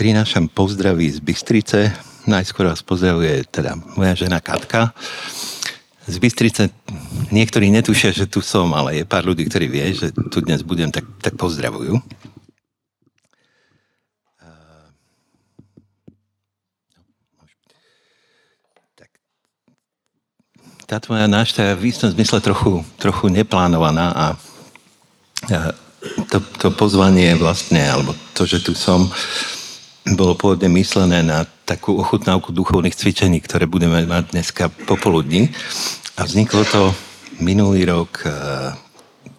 prinášam pozdravy z Bystrice. Najskôr vás pozdravuje teda moja žena Katka. Z Bystrice niektorí netušia, že tu som, ale je pár ľudí, ktorí vie, že tu dnes budem, tak, tak pozdravujú. tá tvoja návšteva v istom zmysle trochu, trochu neplánovaná a to, to pozvanie vlastne, alebo to, že tu som, bolo pôvodne myslené na takú ochutnávku duchovných cvičení, ktoré budeme mať dneska popoludní. A vzniklo to minulý rok,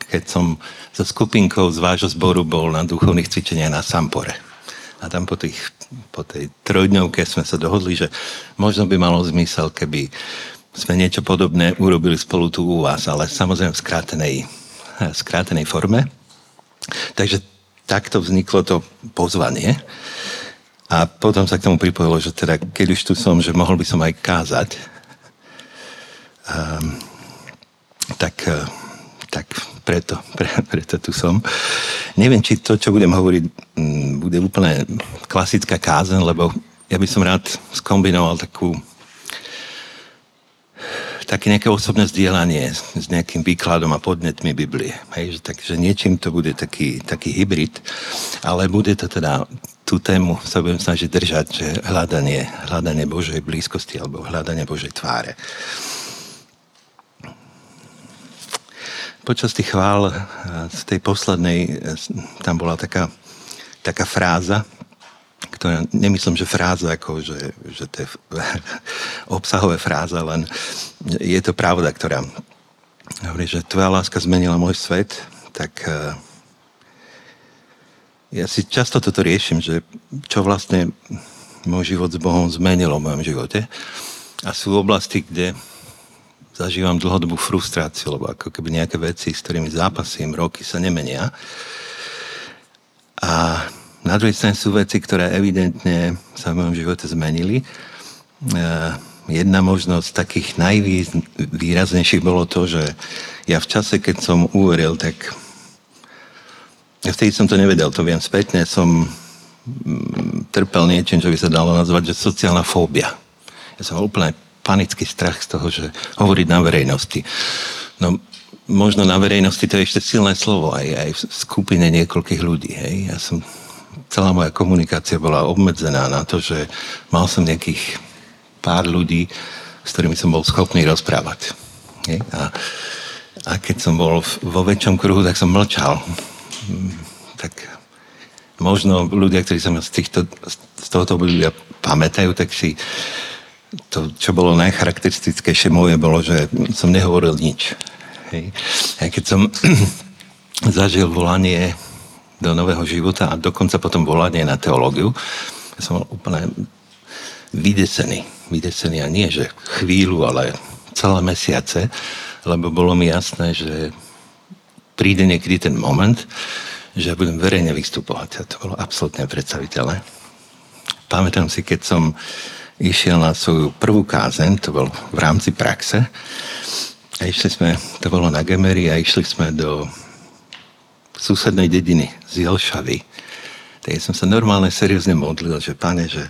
keď som so skupinkou z vášho zboru bol na duchovných cvičeniach na Sampore. A tam po, tých, po tej trojdňovke sme sa dohodli, že možno by malo zmysel, keby sme niečo podobné urobili spolu tu u vás, ale samozrejme v skrátenej, skrátenej forme. Takže takto vzniklo to pozvanie. A potom sa k tomu pripojilo, že teda, keď už tu som, že mohol by som aj kázať, um, tak, tak preto, pre, preto tu som. Neviem, či to, čo budem hovoriť, bude úplne klasická kázen, lebo ja by som rád skombinoval takú také nejaké osobné zdieľanie s nejakým výkladom a podnetmi Biblie. Hej, že, takže niečím to bude taký, taký hybrid, ale bude to teda tú tému sa budem snažiť držať, že hľadanie, hľadanie Božej blízkosti alebo hľadanie Božej tváre. Počas tých chvál v tej poslednej, tam bola taká, taká fráza, ktorá, nemyslím, že fráza, ako, že, že to je obsahové fráza, len je to pravda, ktorá hovorí, že tvoja láska zmenila môj svet, tak uh, ja si často toto riešim, že čo vlastne môj život s Bohom zmenilo v mojom živote. A sú oblasti, kde zažívam dlhodobú frustráciu, lebo ako keby nejaké veci, s ktorými zápasím roky, sa nemenia. A na druhej strane sú veci, ktoré evidentne sa v mojom živote zmenili. E, jedna možnosť takých najvýraznejších bolo to, že ja v čase, keď som uveril, tak ja vtedy som to nevedel, to viem spätne, som mm, trpel niečím, čo by sa dalo nazvať, že sociálna fóbia. Ja som mal úplne panický strach z toho, že hovoriť na verejnosti. No, možno na verejnosti to je ešte silné slovo, aj, aj v skupine niekoľkých ľudí. Hej. Ja som celá moja komunikácia bola obmedzená na to, že mal som nejakých pár ľudí, s ktorými som bol schopný rozprávať. A, a keď som bol vo väčšom kruhu, tak som mlčal. Tak možno ľudia, ktorí sa z, týchto, z tohoto obdobia pamätajú, tak si to, čo bolo najcharakteristickejšie moje, bolo, že som nehovoril nič. Hej. A keď som zažil volanie do nového života a dokonca potom volanie na teológiu. Ja som bol úplne vydesený. Vydesený a nie, že chvíľu, ale celé mesiace, lebo bolo mi jasné, že príde niekedy ten moment, že budem verejne vystupovať. A to bolo absolútne predstaviteľné. Pamätám si, keď som išiel na svoju prvú kázen, to bol v rámci praxe, a išli sme, to bolo na Gemery a išli sme do susednej dediny z Jelšavy. Tak som sa normálne seriózne modlil, že pane, že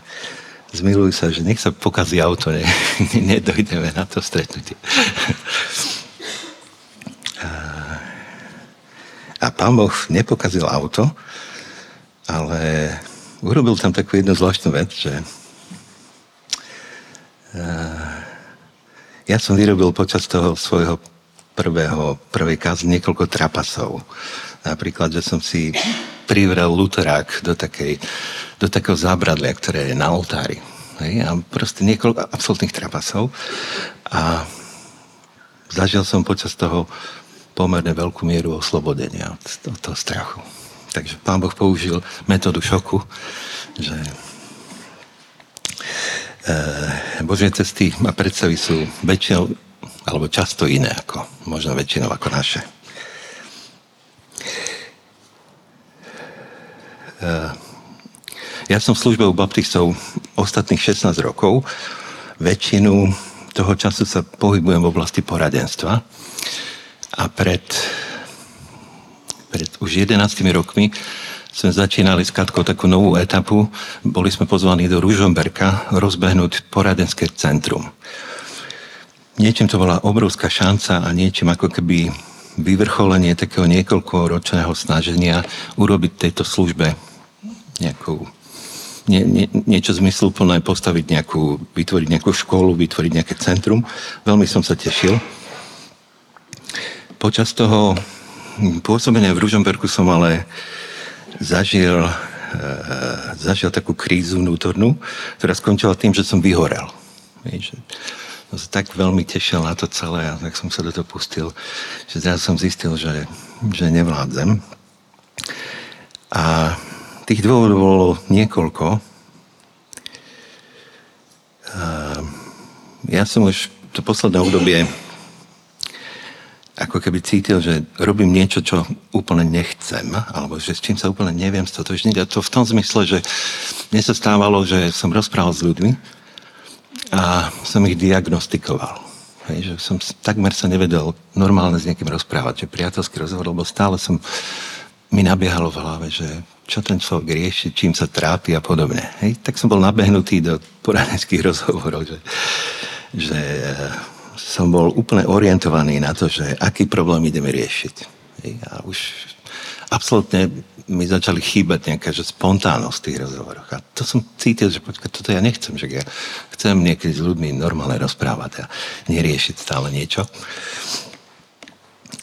zmiluj sa, že nech sa pokazí auto, ne, nedojdeme na to stretnutie. A, pán Boh nepokazil auto, ale urobil tam takú jednu zvláštnu vec, že ja som vyrobil počas toho svojho prvého, prvej kázy niekoľko trapasov. Napríklad, že som si privrel luterák do, takej, do takého zábradlia, ktoré je na oltári. Hej? A proste niekoľko absolútnych trapasov. A zažil som počas toho pomerne veľkú mieru oslobodenia od, toho strachu. Takže pán Boh použil metódu šoku, že e, Božie cesty a predstavy sú väčšinou alebo často iné ako, možno väčšinou ako naše. Ja som v službe u baptistov ostatných 16 rokov. Väčšinu toho času sa pohybujem v oblasti poradenstva. A pred, pred už 11 rokmi sme začínali s Katkou takú novú etapu. Boli sme pozvaní do Ružomberka rozbehnúť poradenské centrum. Niečím to bola obrovská šanca a niečím ako keby vyvrcholenie takého niekoľkoročného snaženia urobiť tejto službe nejakú nie, nie, niečo zmysluplné, postaviť nejakú, vytvoriť nejakú školu, vytvoriť nejaké centrum. Veľmi som sa tešil. Počas toho pôsobenia v Ružomberku som ale zažil, e, zažil takú krízu vnútornú, ktorá skončila tým, že som vyhorel. Víš, som sa tak veľmi tešil na to celé a tak som sa do toho pustil, že teraz som zistil, že, že nevládzem. A tých dôvodov bolo niekoľko. Ja som už to posledné obdobie ako keby cítil, že robím niečo, čo úplne nechcem, alebo že s čím sa úplne neviem stotožniť. A to v tom zmysle, že mne sa stávalo, že som rozprával s ľuďmi, a som ich diagnostikoval. Hej, že som takmer sa nevedel normálne s niekým rozprávať, že priateľský rozhovor, lebo stále som mi nabiehalo v hlave, že čo ten človek rieši, čím sa trápi a podobne. Hej, tak som bol nabehnutý do poradenských rozhovorov, že, že eh, som bol úplne orientovaný na to, že aký problém ideme riešiť. Hej, a už absolútne mi začali chýbať nejaká že spontánnosť v tých rozhovoroch. A to som cítil, že počkaj, toto ja nechcem, že ja chcem niekedy s ľuďmi normálne rozprávať a neriešiť stále niečo.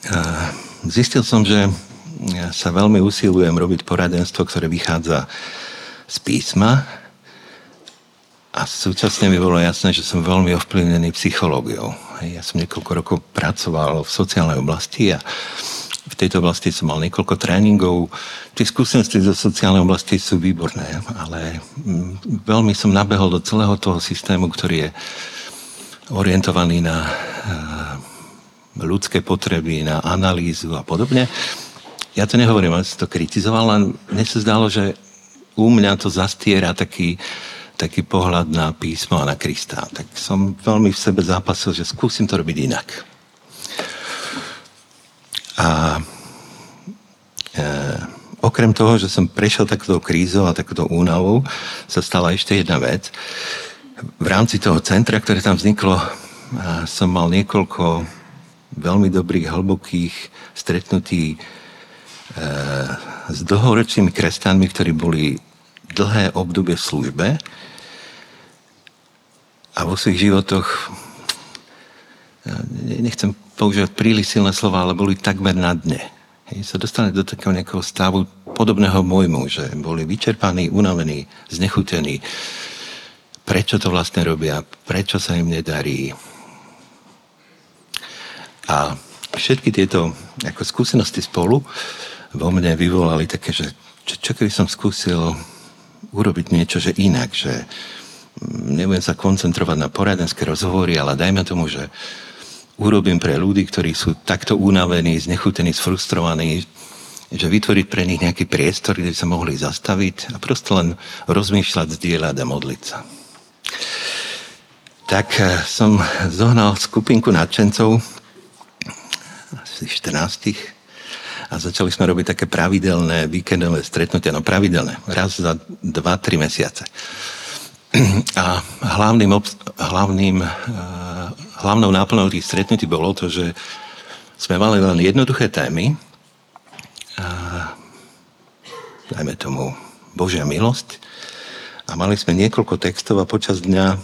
A zistil som, že ja sa veľmi usilujem robiť poradenstvo, ktoré vychádza z písma a súčasne mi bolo jasné, že som veľmi ovplyvnený psychológiou. Ja som niekoľko rokov pracoval v sociálnej oblasti a v tejto oblasti som mal niekoľko tréningov. Tie skúsenosti zo sociálnej oblasti sú výborné, ale mm, veľmi som nabehol do celého toho systému, ktorý je orientovaný na eh, ľudské potreby, na analýzu a podobne. Ja to nehovorím, ale som to kritizoval, len mne sa zdalo, že u mňa to zastiera taký, taký pohľad na písmo a na Krista. Tak som veľmi v sebe zápasil, že skúsim to robiť inak. A e, okrem toho, že som prešiel takto krízou a takto únavou, sa stala ešte jedna vec. V rámci toho centra, ktoré tam vzniklo, som mal niekoľko veľmi dobrých, hlbokých stretnutí e, s dlhoročnými kresťanmi, ktorí boli dlhé obdobie v službe a vo svojich životoch nechcem používať príliš silné slova, ale boli takmer na dne. Hej, sa dostali do takého nejakého stavu podobného môjmu, že boli vyčerpaní, unavení, znechutení. Prečo to vlastne robia? Prečo sa im nedarí? A všetky tieto ako skúsenosti spolu vo mne vyvolali také, že čo, čo keby som skúsil urobiť niečo, že inak, že nebudem sa koncentrovať na poradenské rozhovory, ale dajme tomu, že urobím pre ľudí, ktorí sú takto unavení, znechutení, sfrustrovaní, že vytvoriť pre nich nejaký priestor, kde sa mohli zastaviť a prosto len rozmýšľať, zdieľať a modliť sa. Tak eh, som zohnal skupinku nadšencov, asi 14 a začali sme robiť také pravidelné víkendové stretnutia, no pravidelné, raz za 2-3 mesiace. A hlavným, hlavným uh, hlavnou náplnou tých stretnutí bolo to, že sme mali len jednoduché témy, a, dajme tomu Božia milosť, a mali sme niekoľko textov a počas dňa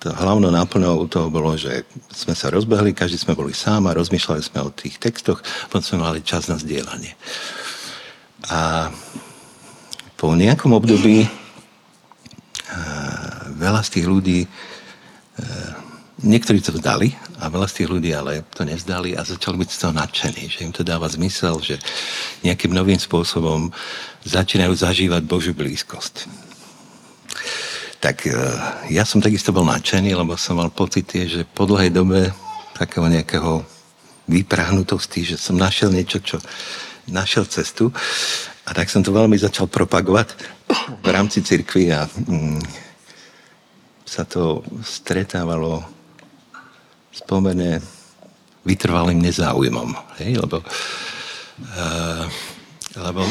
to hlavnou náplnou toho bolo, že sme sa rozbehli, každý sme boli sám a rozmýšľali sme o tých textoch, potom sme mali čas na zdieľanie. A po nejakom období veľa z tých ľudí Niektorí to vzdali a veľa z tých ľudí ale to nevzdali a začali byť z toho nadšení, že im to dáva zmysel, že nejakým novým spôsobom začínajú zažívať Božiu blízkosť. Tak e, ja som takisto bol nadšený, lebo som mal pocit, že po dlhej dobe takého nejakého vyprahnutosti, že som našiel niečo, čo našiel cestu a tak som to veľmi začal propagovať v rámci cirkvi a mm, sa to stretávalo s pomerne vytrvalým nezáujmom. Hej? Lebo uh, Lebo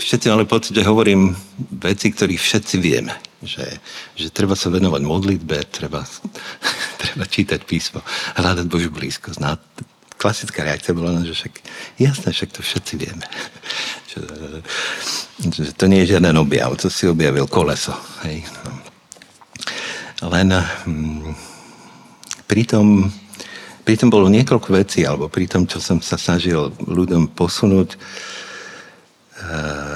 všetci mali pocit, že hovorím veci, ktorých všetci vieme. Že, že treba sa venovať modlitbe, treba, treba čítať písmo, hľadať Božiu blízkosť. No, klasická reakcia bola, že však, jasné, však to všetci vieme. že, že to nie je žiaden objav, to si objavil koleso. Hej. No. Len hm, pritom, pritom bolo niekoľko vecí, alebo pri čo som sa snažil ľuďom posunúť, uh,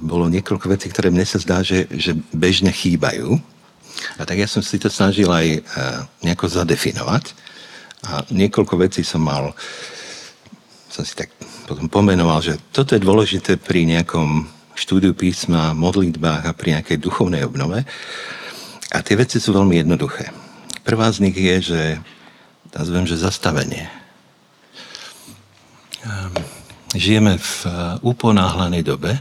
bolo niekoľko vecí, ktoré mne sa zdá, že, že bežne chýbajú. A tak ja som si to snažil aj uh, nejako zadefinovať. A niekoľko vecí som mal, som si tak potom pomenoval, že toto je dôležité pri nejakom štúdiu písma, modlitbách a pri nejakej duchovnej obnove. A tie veci sú veľmi jednoduché. Prvá z nich je, že nazvem, že zastavenie. Ehm, žijeme v eh, uponáhlanej dobe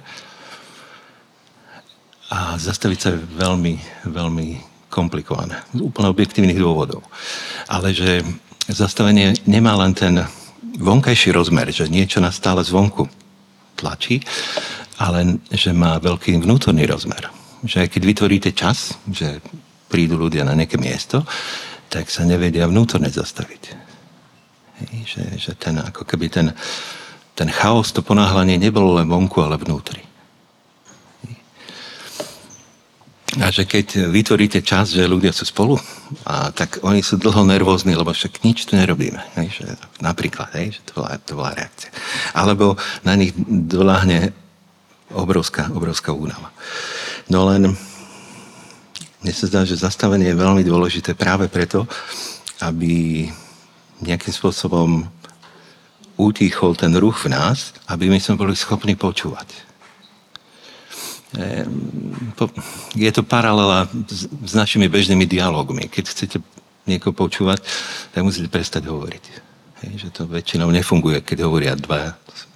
a zastaviť sa je veľmi, veľmi komplikované. Z úplne objektívnych dôvodov. Ale že zastavenie nemá len ten vonkajší rozmer, že niečo nás stále zvonku tlačí, ale že má veľký vnútorný rozmer. Že keď vytvoríte čas, že prídu ľudia na nejaké miesto, tak sa nevedia vnútorne zastaviť. Hej, že, že ten, ako keby ten, ten chaos, to ponáhľanie nebolo len vonku, ale vnútri. A že keď vytvoríte čas, že ľudia sú spolu, a tak oni sú dlho nervózni, lebo však nič tu nerobíme. Hej, že, napríklad, hej, že to bola, to bola reakcia. Alebo na nich doláhne obrovská, obrovská únava. No len mne sa zdá, že zastavenie je veľmi dôležité práve preto, aby nejakým spôsobom utichol ten ruch v nás, aby my sme boli schopní počúvať. Ehm, je to paralela s našimi bežnými dialogmi. Keď chcete niekoho počúvať, tak musíte prestať hovoriť. Hej, že to väčšinou nefunguje, keď hovoria dva,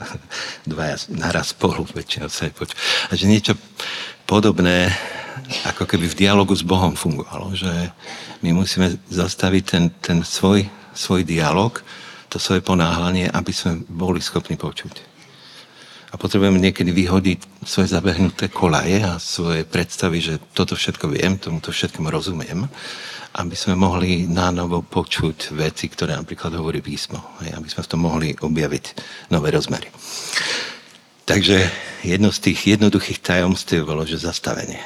dva naraz spolu, väčšinou sa poč- A že niečo podobné, ako keby v dialogu s Bohom fungovalo, že my musíme zastaviť ten, ten svoj, svoj dialog, to svoje ponáhľanie, aby sme boli schopní počuť potrebujeme niekedy vyhodiť svoje zabehnuté kolaje a svoje predstavy, že toto všetko viem, tomuto všetkému rozumiem, aby sme mohli nánovo počuť veci, ktoré napríklad hovorí písmo, aby sme v tom mohli objaviť nové rozmery. Takže jedno z tých jednoduchých tajomstiev bolo, že zastavenie,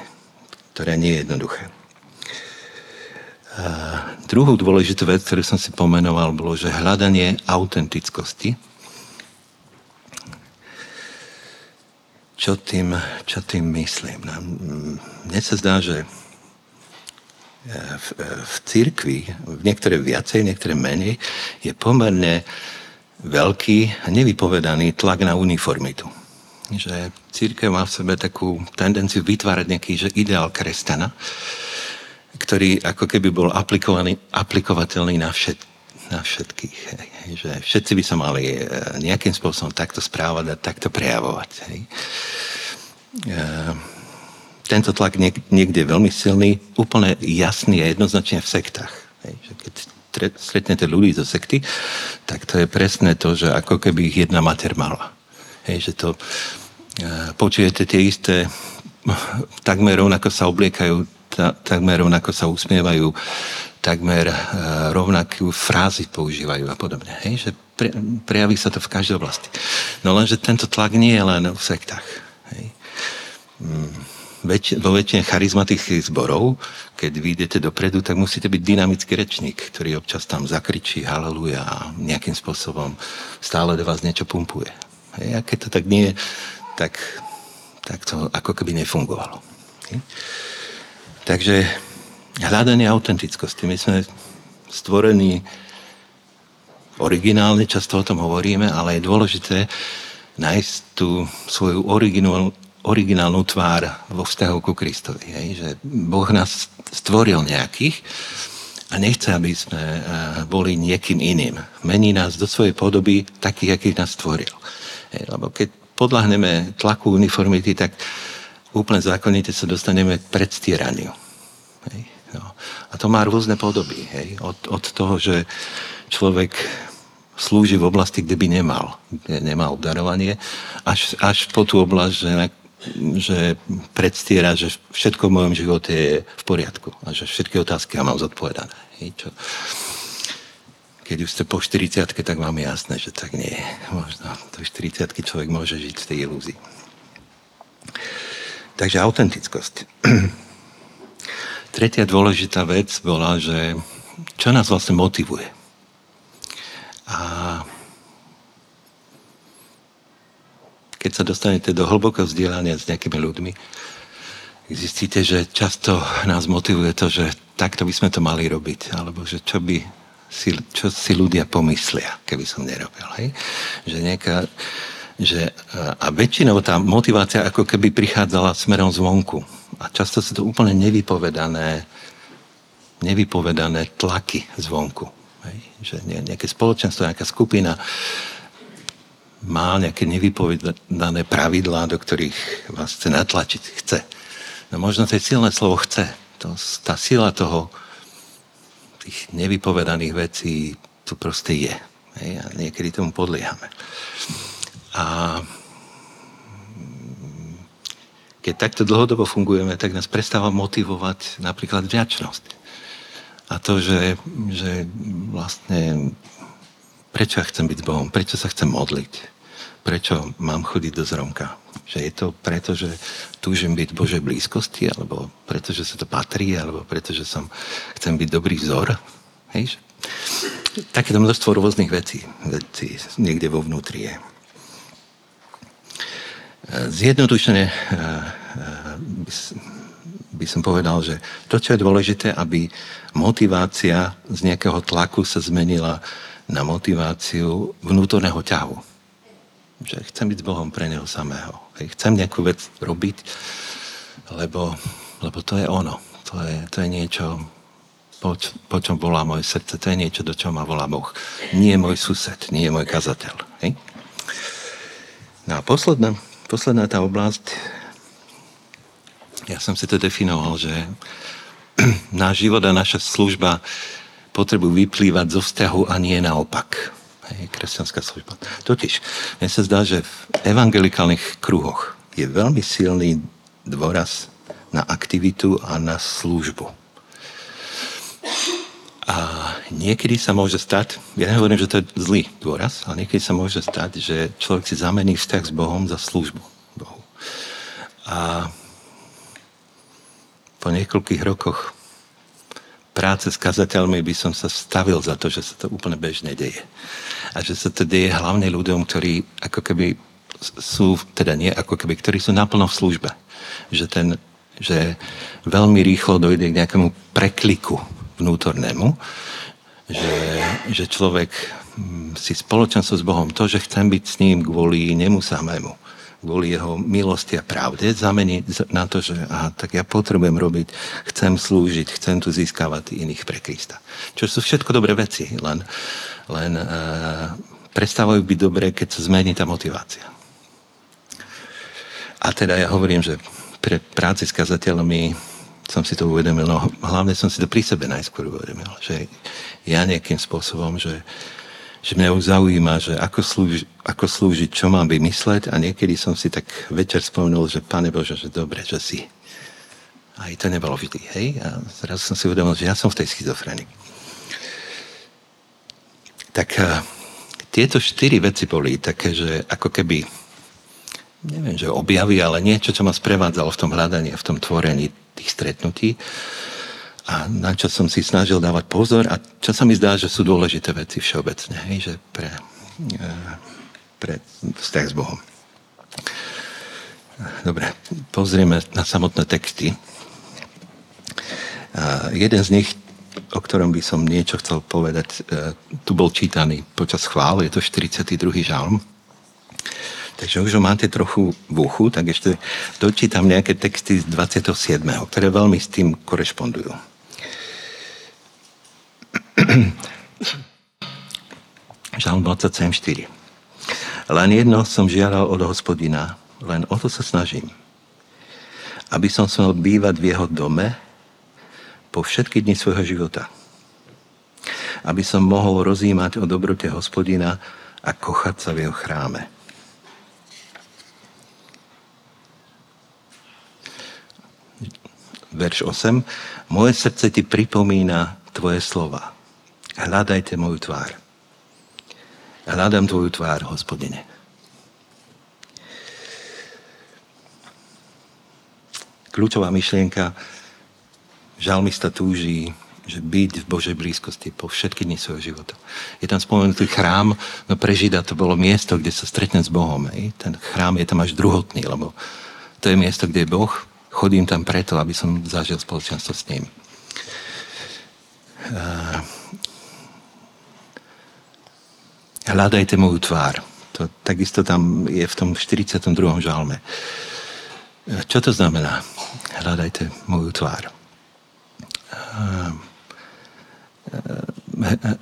ktoré nie je jednoduché. A druhú dôležitú vec, ktorú som si pomenoval, bolo, že hľadanie autentickosti, Čo tým, čo tým myslím? No, mne sa zdá, že e, v, e, v církvi, v niektoré viacej, niektoré menej, je pomerne veľký a nevypovedaný tlak na uniformitu. Že církev má v sebe takú tendenciu vytvárať nejaký že ideál kresťana, ktorý ako keby bol aplikovaný, aplikovateľný na, všet, na všetkých. Hej. Že všetci by sa mali e, nejakým spôsobom takto správať a takto prejavovať. Hej. E, tento tlak niekde je veľmi silný, úplne jasný a jednoznačne v sektách. Hej. Že keď stretnete ľudí zo sekty, tak to je presne to, že ako keby ich jedna mater mala. Hej, že to e, počujete tie isté takmer rovnako sa obliekajú, takmer rovnako sa usmievajú, takmer e, rovnakú frázy používajú a podobne. Hej? Že pre, prejaví sa to v každej oblasti. No lenže tento tlak nie je len v sektách. Hej? Mm, väč, vo väčšine charizmatických zborov, keď vyjdete dopredu, tak musíte byť dynamický rečník, ktorý občas tam zakričí haleluja a nejakým spôsobom stále do vás niečo pumpuje. Hej? A keď to tak nie je, tak, tak to ako keby nefungovalo. Hej? Takže hľadanie autentickosti. My sme stvorení originálne, často o tom hovoríme, ale je dôležité nájsť tú svoju originál, originálnu tvár vo vzťahu ku Kristovi. Hej? Že Boh nás stvoril nejakých a nechce, aby sme eh, boli niekým iným. Mení nás do svojej podoby takých, akých nás stvoril. Hej? Lebo keď podľahneme tlaku uniformity, tak úplne zákonite sa dostaneme k predstieraniu. Hej? No. A to má rôzne podoby. Hej? Od, od toho, že človek slúži v oblasti, kde by nemal, kde nemá obdarovanie, až, až po tú oblasť, že, že predstiera, že všetko v mojom živote je v poriadku a že všetky otázky ja mám zodpovedané. Čo? Keď už ste po 40 tak vám je jasné, že tak nie. Možno do 40 človek môže žiť v tej ilúzii. Takže autentickosť. Tretia dôležitá vec bola, že čo nás vlastne motivuje. A keď sa dostanete do hlbokého vzdielania s nejakými ľuďmi, zistíte, že často nás motivuje to, že takto by sme to mali robiť, alebo že čo by si, čo si ľudia pomyslia, keby som nerobil. Hej? Že nejaká, že, a väčšinou tá motivácia ako keby prichádzala smerom zvonku. A často sú to úplne nevypovedané nevypovedané tlaky zvonku. Hej? Že nejaké spoločenstvo, nejaká skupina má nejaké nevypovedané pravidlá, do ktorých vás chce natlačiť. Chce. No možno to je silné slovo chce. To, tá sila toho, tých nevypovedaných vecí tu proste je. Hej? A niekedy tomu podliehame. A keď takto dlhodobo fungujeme, tak nás prestáva motivovať napríklad vďačnosť. A to, že, že vlastne prečo ja chcem byť s Bohom, prečo sa chcem modliť, prečo mám chodiť do zromka. Že je to preto, že túžim byť Božej blízkosti, alebo preto, že sa to patrí, alebo preto, že som, chcem byť dobrý vzor. Hej? Takéto množstvo rôznych vecí, vecí niekde vo vnútri je. Zjednodušene eh, eh, by som povedal, že to, čo je dôležité, aby motivácia z nejakého tlaku sa zmenila na motiváciu vnútorného ťahu. Že chcem byť s Bohom pre Neho samého. Chcem nejakú vec robiť, lebo, lebo to je ono. To je, to je niečo, po, po čom volá moje srdce. To je niečo, do čoho ma volá Boh. Nie je môj sused, nie je môj kazateľ. Hej? No a posledná, posledná tá oblasť ja som si to definoval, že náš život a naša služba potrebujú vyplývať zo vzťahu a nie naopak. Hej, kresťanská služba. Totiž, mne sa zdá, že v evangelikálnych kruhoch je veľmi silný dôraz na aktivitu a na službu. A niekedy sa môže stať, ja nehovorím, že to je zlý dôraz, ale niekedy sa môže stať, že človek si zamení vzťah s Bohom za službu Bohu. A po niekoľkých rokoch práce s kazateľmi by som sa stavil za to, že sa to úplne bežne deje. A že sa to deje hlavne ľuďom, ktorí ako keby sú, teda nie ako keby, ktorí sú naplno v službe. Že, ten, že veľmi rýchlo dojde k nejakému prekliku vnútornému, že, že človek hm, si spoločenstvo s Bohom, to, že chcem byť s ním kvôli nemu samému, kvôli jeho milosti a pravde zameniť na to, že aha, tak ja potrebujem robiť, chcem slúžiť, chcem tu získavať iných pre Krista. Čo sú všetko dobré veci, len, len uh, prestávajú byť dobré, keď sa zmení tá motivácia. A teda ja hovorím, že pre práci s kazateľmi som si to uvedomil, no hlavne som si to pri sebe najskôr uvedomil, že ja nejakým spôsobom, že že mňa už zaujíma, že ako, slúži, ako slúžiť, čo mám vymysleť a niekedy som si tak večer spomenul, že Pane Bože, že dobre, že si. Aj to nebolo vždy, hej? A zrazu som si uvedomil, že ja som v tej schizofrenii. Tak uh, tieto štyri veci boli také, že ako keby, neviem, že objavy, ale niečo, čo ma sprevádzalo v tom hľadaní a v tom tvorení tých stretnutí a na čo som si snažil dávať pozor a čo sa mi zdá, že sú dôležité veci všeobecne, hej, že pre, e, pre vzťah s Bohom. Dobre, pozrieme na samotné texty. Jeden z nich, o ktorom by som niečo chcel povedať, e, tu bol čítaný počas chvál, je to 42. žalm. Takže už ho máte trochu v uchu, tak ešte dočítam nejaké texty z 27., ktoré veľmi s tým korešpondujú. Žalm 27.4. Len jedno som žiadal od hospodina, len o to sa snažím. Aby som smel bývať v jeho dome po všetky dni svojho života. aby som mohol rozímať o dobrote hospodina a kochať sa v jeho chráme. Verš 8. Moje srdce ti pripomína tvoje slova. Hľadajte moju tvár. Hľadám tvoju tvár, hospodine. Kľúčová myšlienka, žalmista túží, že byť v Božej blízkosti po všetky dni svojho života. Je tam spomenutý chrám, no pre Žida to bolo miesto, kde sa stretne s Bohom. Hej. Ten chrám je tam až druhotný, lebo to je miesto, kde je Boh. Chodím tam preto, aby som zažil spoločenstvo s ním. Hľadajte moju tvár. To takisto tam je v tom 42. žalme. Čo to znamená? Hľadajte moju tvár.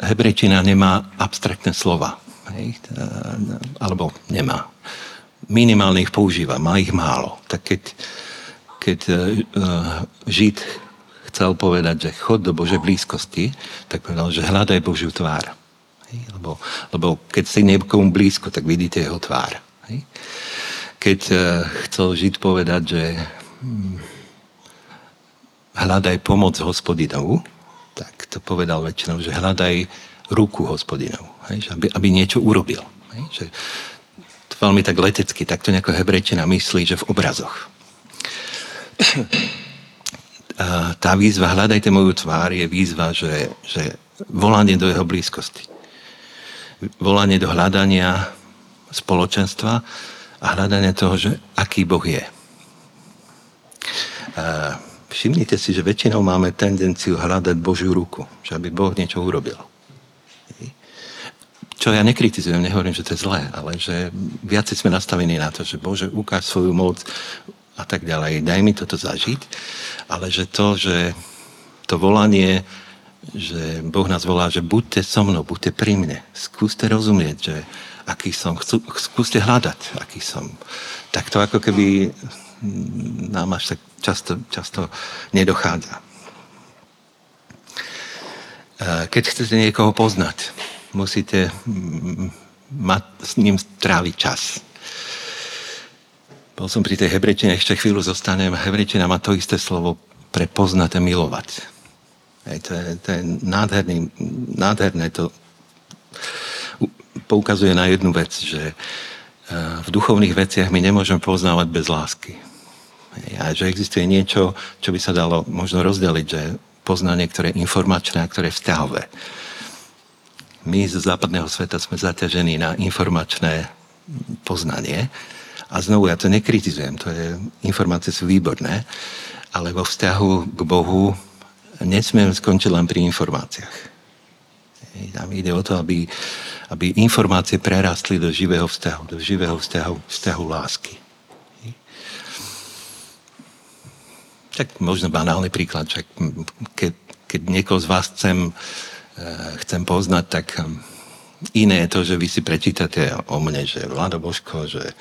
Hebrejčina nemá abstraktné slova. Hej? Alebo nemá. Minimálne ich používa, má ich málo. Tak keď, keď e, Žid chcel povedať, že chod do Božej blízkosti, tak povedal, že hľadaj Božiu tvár. Lebo, lebo keď si niekomu blízko, tak vidíte jeho tvár. Keď eh, chcel Žid povedať, že hm, hľadaj pomoc hospodinovu, tak to povedal väčšinou, že hľadaj ruku hospodinov, hej, aby, aby niečo urobil. Hej, že to veľmi tak letecky, tak to nejako hebrejčina myslí, že v obrazoch. Tá výzva, hľadajte moju tvár, je výzva, že, že volanie do jeho blízkosti. Volanie do hľadania spoločenstva, a hľadanie toho, že aký Boh je. Všimnite si, že väčšinou máme tendenciu hľadať Božiu ruku, že aby Boh niečo urobil. Čo ja nekritizujem, nehovorím, že to je zlé, ale že viaci sme nastavení na to, že Bože, ukáž svoju moc a tak ďalej. Daj mi toto zažiť, ale že to, že to volanie, že Boh nás volá, že buďte so mnou, buďte pri mne. Skúste rozumieť, že aký som. Chcú, skúste hľadať, aký som. Tak to ako keby nám až tak často, často nedochádza. E, keď chcete niekoho poznať, musíte mať s ním tráviť čas. Bol som pri tej hebrečine, ešte chvíľu zostanem. Hebrečina má to isté slovo pre poznať a milovať. Hej, to, je, to je nádherný, nádherné to poukazuje na jednu vec, že e, v duchovných veciach my nemôžeme poznávať bez lásky. A že existuje niečo, čo by sa dalo možno rozdeliť, že poznanie, ktoré je informačné a ktoré je vzťahové. My z západného sveta sme zaťažení na informačné poznanie. A znovu, ja to nekritizujem, to je, informácie sú výborné, ale vo vzťahu k Bohu nesmieme skončiť len pri informáciách. Tam ide o to, aby aby informácie prerastli do živého vzťahu, do živého vzťahu, vzťahu lásky. Tak možno banálny príklad, však keď, keď niekoho z vás chcem, eh, chcem poznať, tak hm, iné je to, že vy si prečítate o mne, že Vlado Božko, že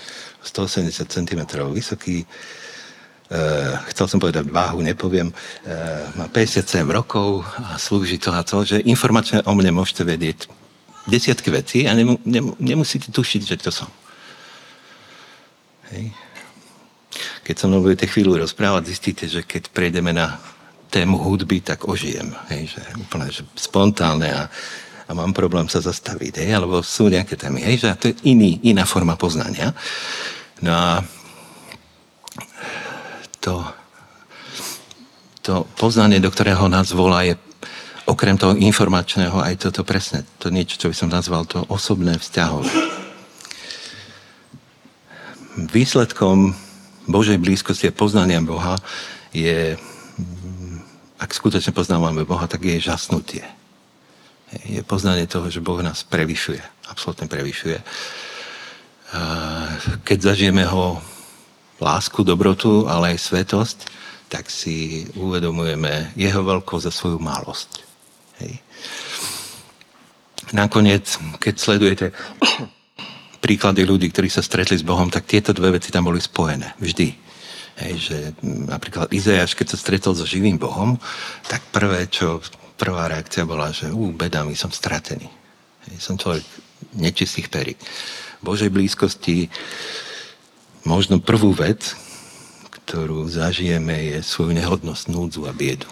180 cm vysoký, Uh, chcel som povedať váhu, nepoviem, uh, má 57 rokov a slúži to a to, že informačne o mne môžete vedieť desiatky vecí a nemu, nem, nemusíte tušiť, že to som. Hej. Keď sa mnou budete chvíľu rozprávať, zistíte, že keď prejdeme na tému hudby, tak ožijem. Hej, že úplne že spontánne a, a mám problém sa zastaviť. Hej, alebo sú nejaké témy. Hej, že to je iný, iná forma poznania. No a to, to poznanie, do ktorého nás volá, je okrem toho informačného aj toto presne, to niečo, čo by som nazval to osobné vzťahové. Výsledkom Božej blízkosti a poznania Boha je, ak skutočne poznávame Boha, tak je žasnutie. Je poznanie toho, že Boh nás prevyšuje, absolútne prevyšuje. Keď zažijeme ho lásku, dobrotu, ale aj svetosť, tak si uvedomujeme jeho veľkosť a svoju malosť. Hej. Nakoniec, keď sledujete príklady ľudí, ktorí sa stretli s Bohom, tak tieto dve veci tam boli spojené. Vždy. Hej, že napríklad Izajáš, keď sa stretol so živým Bohom, tak prvé, čo prvá reakcia bola, že ú, beda, my som stratený. Som človek nečistých perí. Božej blízkosti možno prvú vec, ktorú zažijeme, je svoju nehodnosť, núdzu a biedu.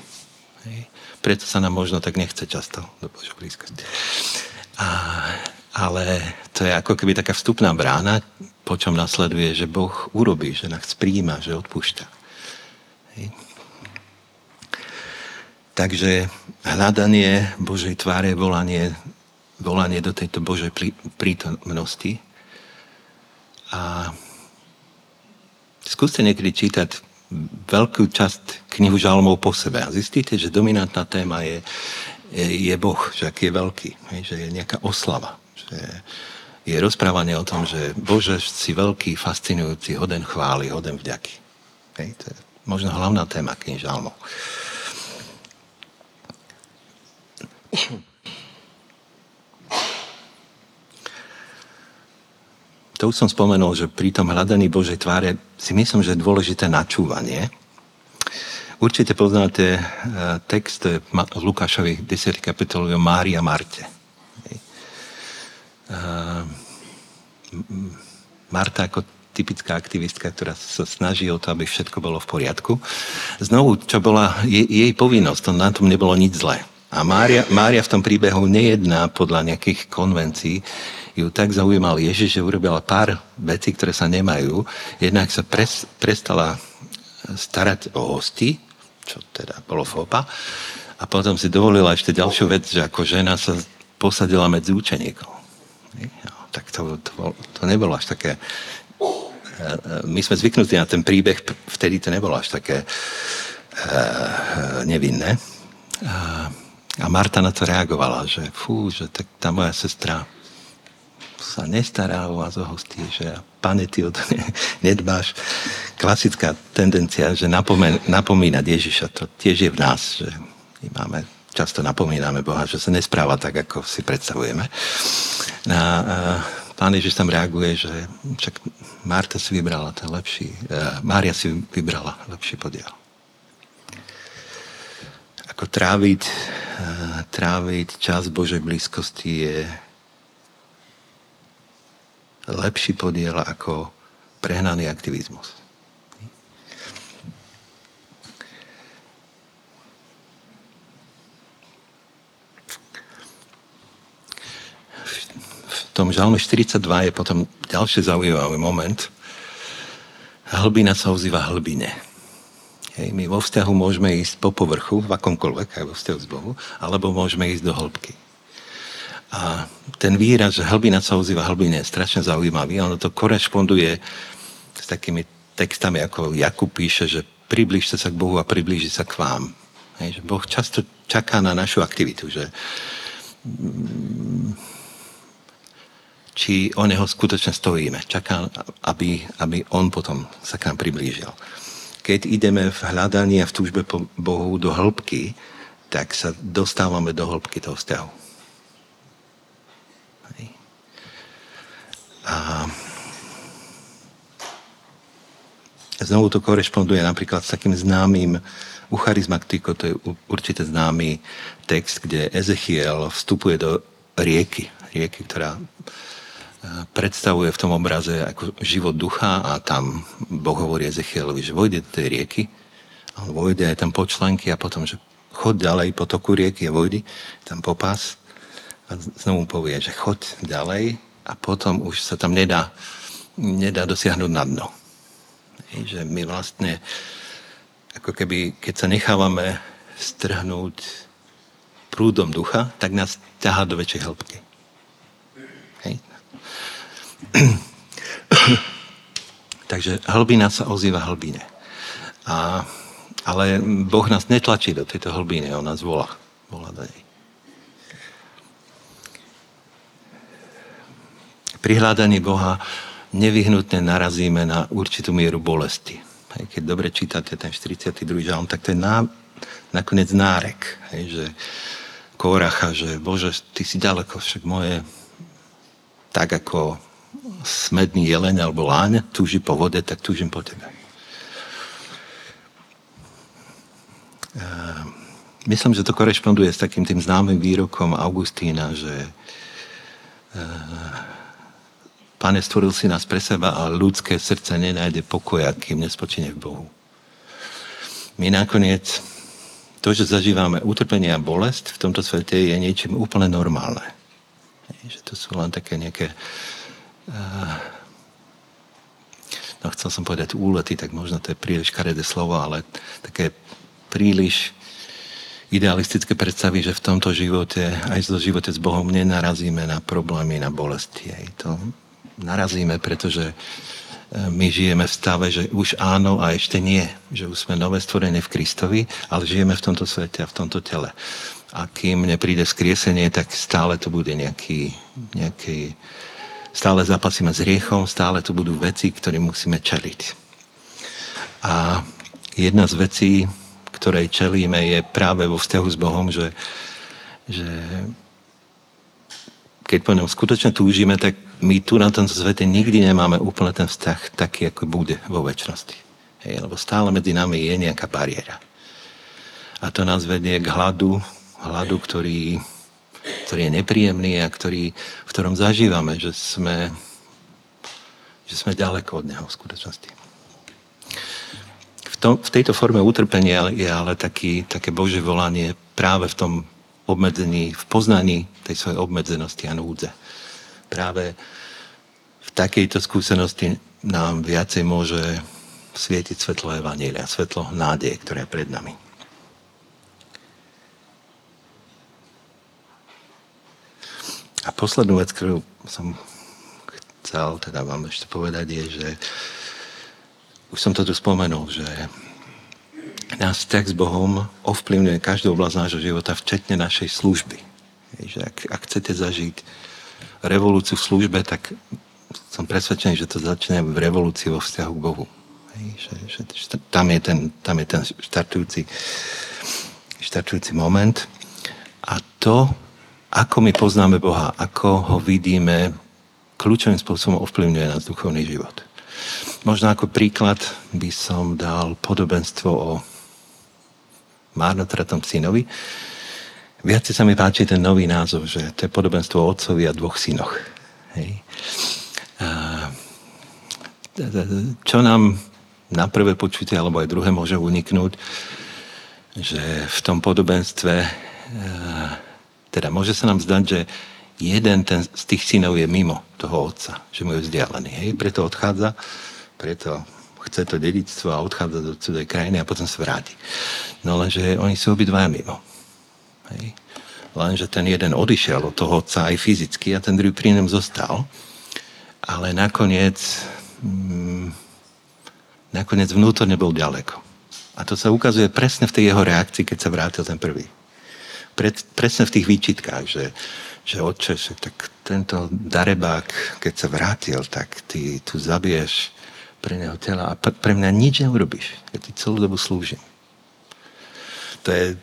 Hej. Preto sa nám možno tak nechce často do Božej blízkosti. A, ale to je ako keby taká vstupná brána, po čom nasleduje, že Boh urobí, že nás príjma, že odpúšťa. Hej. Takže hľadanie Božej tváre, volanie, volanie do tejto Božej prítomnosti. A skúste niekedy čítať veľkú časť knihu žalmov po sebe a zistíte, že dominantná téma je, je, je Boh, že aký je veľký, že je nejaká oslava, že je rozprávanie o tom, že Bože, si veľký, fascinujúci, hoden chvály, hoden vďaky. To je možno hlavná téma knihy žalmov. To už som spomenul, že pri tom hľadaní Božej tváre si myslím, že je dôležité načúvanie. Určite poznáte e, text v Lukášovi 10. kapitolu o Mári a Marte. E, Marta ako typická aktivistka, ktorá sa snaží o to, aby všetko bolo v poriadku. Znovu, čo bola jej, jej povinnosť, to na tom nebolo nič zlé. A Mária, Mária v tom príbehu nejedná podľa nejakých konvencií. Ju tak zaujímal Ježiš, že urobila pár vecí, ktoré sa nemajú. Jednak sa pres, prestala starať o hosti, čo teda bolo fopa. A potom si dovolila ešte ďalšiu vec, že ako žena sa posadila medzi učeníkov. No, tak to, to, to nebolo až také... E, e, my sme zvyknutí na ten príbeh, vtedy to nebolo až také uh, nevinné. Uh, a Marta na to reagovala, že fú, že tak tá moja sestra sa nestará o vás o hostí, že pane, ty o to nedbáš. Klasická tendencia, že napomen, napomínať Ježiša, to tiež je v nás, že my máme, často napomíname Boha, že sa nespráva tak, ako si predstavujeme. A, a pán Ježiš tam reaguje, že však Marta si vybrala ten lepší, Mária si vybrala lepší podiel ako tráviť, eh, tráviť čas Božej blízkosti je lepší podiel ako prehnaný aktivizmus. V tom žalme 42 je potom ďalší zaujímavý moment. Hlbina sa ozýva hlbine. Hej, my vo vzťahu môžeme ísť po povrchu, v akomkoľvek, aj vo vzťahu s Bohu, alebo môžeme ísť do hĺbky. A ten výraz, že hlbina sa ozýva hlbine, je strašne zaujímavý. Ono to korešponduje s takými textami, ako Jakub píše, že približte sa k Bohu a priblíži sa k vám. Hej, že Boh často čaká na našu aktivitu, že mm, či o neho skutočne stojíme. Čaká, aby, aby on potom sa k nám priblížil keď ideme v hľadaní a v túžbe po Bohu do hĺbky, tak sa dostávame do hĺbky toho vzťahu. A znovu to korešponduje napríklad s takým známym u charizmatiko, to je určite známy text, kde Ezechiel vstupuje do rieky, rieky, ktorá predstavuje v tom obraze ako život ducha a tam Boh hovorí Ezechielovi, že vojde do tej rieky, on vojde aj tam počlenky a potom, že chod ďalej po toku rieky a vojdi, tam popás a znovu povie, že chod ďalej a potom už sa tam nedá, nedá dosiahnuť na dno. Hej, že my vlastne ako keby, keď sa nechávame strhnúť prúdom ducha, tak nás ťahá do väčšej hĺbky. Takže hlbina sa ozýva hlbine. A, ale Boh nás netlačí do tejto hlbiny, On nás volá. Volá do nej. Pri hľadaní Boha nevyhnutne narazíme na určitú mieru bolesti. Hej, keď dobre čítate ten 42. žalm, tak to je ná, nakoniec nárek. Hej, že Kóracha, že Bože, ty si ďaleko, však moje tak ako smedný jeleň alebo láň túži po vode, tak túžim po tebe. Ehm, myslím, že to korešponduje s takým tým známym výrokom Augustína, že uh, Pane, stvoril si nás pre seba a ľudské srdce nenájde pokoja, kým nespočine v Bohu. My nakoniec, to, že zažívame utrpenie a bolest v tomto svete je niečím úplne normálne. Že to sú len také nejaké uh, no chcel som povedať úlety, tak možno to je príliš karedé slovo, ale také príliš idealistické predstavy, že v tomto živote, aj v živote s Bohom, nenarazíme na problémy, na bolesti. Aj to narazíme, pretože e, my žijeme v stave, že už áno a ešte nie. Že už sme nové stvorenie v Kristovi, ale žijeme v tomto svete a v tomto tele. A kým nepríde skriesenie, tak stále to bude nejaký, nejaký stále zapasíme s riechom, stále tu budú veci, ktoré musíme čeliť. A jedna z vecí, ktorej čelíme, je práve vo vzťahu s Bohom, že, že keď po ňom skutočne túžime, tak my tu na tom svete nikdy nemáme úplne ten vzťah taký, ako bude vo väčšnosti. Hej, lebo stále medzi nami je nejaká bariéra. A to nás vedie k hladu, hladu, ktorý, ktorý je nepríjemný a ktorý, v ktorom zažívame, že sme, že sme ďaleko od neho v skutočnosti. V, tom, v tejto forme utrpenia je ale taký, také Bože volanie práve v tom obmedzení, v poznaní tej svojej obmedzenosti a núdze. Práve v takejto skúsenosti nám viacej môže svietiť svetlo Evanília, svetlo nádeje, ktoré je pred nami. A poslednú vec, ktorú som chcel teda vám ešte povedať, je, že už som to tu spomenul, že nás vzťah s Bohom ovplyvňuje každú oblasť nášho života, včetne našej služby. Že ak, ak chcete zažiť revolúciu v službe, tak som presvedčený, že to začne v revolúcii vo vzťahu k Bohu. Tam, je ten, tam je ten štartujúci, štartujúci moment. A to, ako my poznáme Boha, ako ho vidíme, kľúčovým spôsobom ovplyvňuje nás duchovný život. Možno ako príklad by som dal podobenstvo o márnotratom synovi. Viac sa mi páči ten nový názov, že to je podobenstvo o otcovi a dvoch synoch. Hej. A, čo nám na prvé počutie, alebo aj druhé môže uniknúť, že v tom podobenstve teda môže sa nám zdať, že jeden ten, z tých synov je mimo toho otca, že mu je vzdialený. Hej? Preto odchádza, preto chce to dedictvo a odchádza do cudzej krajiny a potom sa vráti. No lenže oni sú obidvaja mimo. Hej. Lenže ten jeden odišiel od toho otca aj fyzicky a ten druhý pri ňom zostal. Ale nakoniec, mm, nakoniec vnútorne bol ďaleko. A to sa ukazuje presne v tej jeho reakcii, keď sa vrátil ten prvý. Pre, presne v tých výčitkách, že, že otče, že tak tento darebák, keď sa vrátil, tak ty tu zabiješ pre neho tela a pre mňa nič neurobíš. Ja ti celú dobu slúžim. To je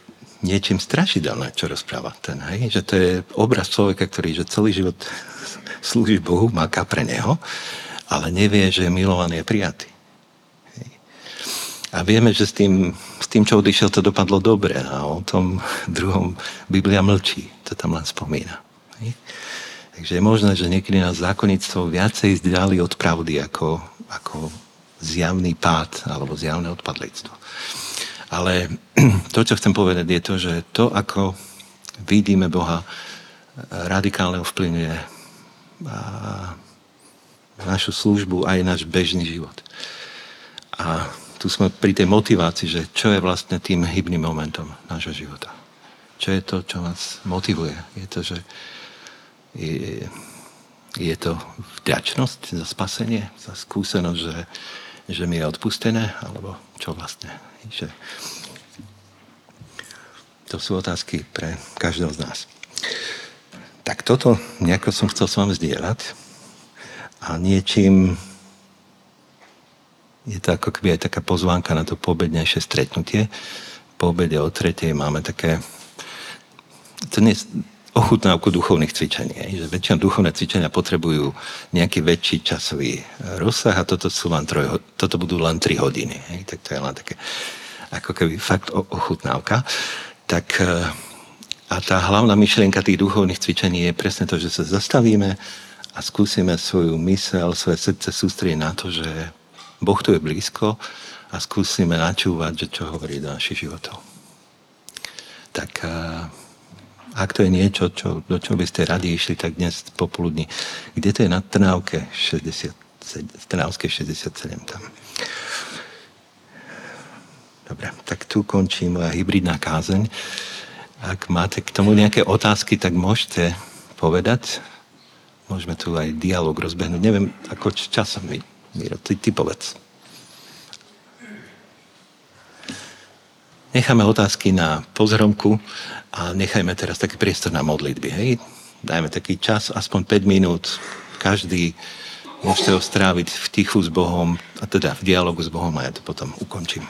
niečím strašidelné, čo rozpráva ten, hej? Že to je obraz človeka, ktorý že celý život slúži Bohu, máka pre neho, ale nevie, že je milovaný a prijatý. Hej? A vieme, že s tým, s tým, čo odišiel, to dopadlo dobre a o tom druhom Biblia mlčí. To tam len spomína. Hej? Takže je možné, že niekedy nás zákonnictvo viacej zdali od pravdy ako, ako zjavný pád alebo zjavné odpadlictvo. Ale to, čo chcem povedať, je to, že to, ako vidíme Boha, radikálne ovplyvňuje našu službu aj náš bežný život. A tu sme pri tej motivácii, že čo je vlastne tým hybným momentom nášho života. Čo je to, čo nás motivuje? Je to, že je, je to vďačnosť za spasenie, za skúsenosť, že, že mi je odpustené, alebo čo vlastne. Že to sú otázky pre každého z nás. Tak toto nejako som chcel s vami zdieľať a niečím je to ako keby aj taká pozvánka na to pobednejšie stretnutie. Po obede o tretej máme také to nie, ochutnávku duchovných cvičení. Že väčšina duchovné cvičenia potrebujú nejaký väčší časový rozsah a toto, sú len troj, toto budú len 3 hodiny. Hej? Tak to je len také ako keby fakt ochutnávka. Tak a tá hlavná myšlienka tých duchovných cvičení je presne to, že sa zastavíme a skúsime svoju mysel, svoje srdce sústrediť na to, že Boh tu je blízko a skúsime načúvať, že čo hovorí do našich životov. Tak ak to je niečo, čo, do čoho by ste radi išli, tak dnes popoludní. Kde to je na Trnávke 60, Trnávske 67 tam. Dobre, tak tu končí moja hybridná kázeň. Ak máte k tomu nejaké otázky, tak môžete povedať. Môžeme tu aj dialog rozbehnúť. Neviem, ako časom mi. Miro, ty, ty povedz. Necháme otázky na pozromku a nechajme teraz taký priestor na modlitby. Hej? Dajme taký čas, aspoň 5 minút. Každý môžete ho stráviť v tichu s Bohom, a teda v dialogu s Bohom a ja to potom ukončím.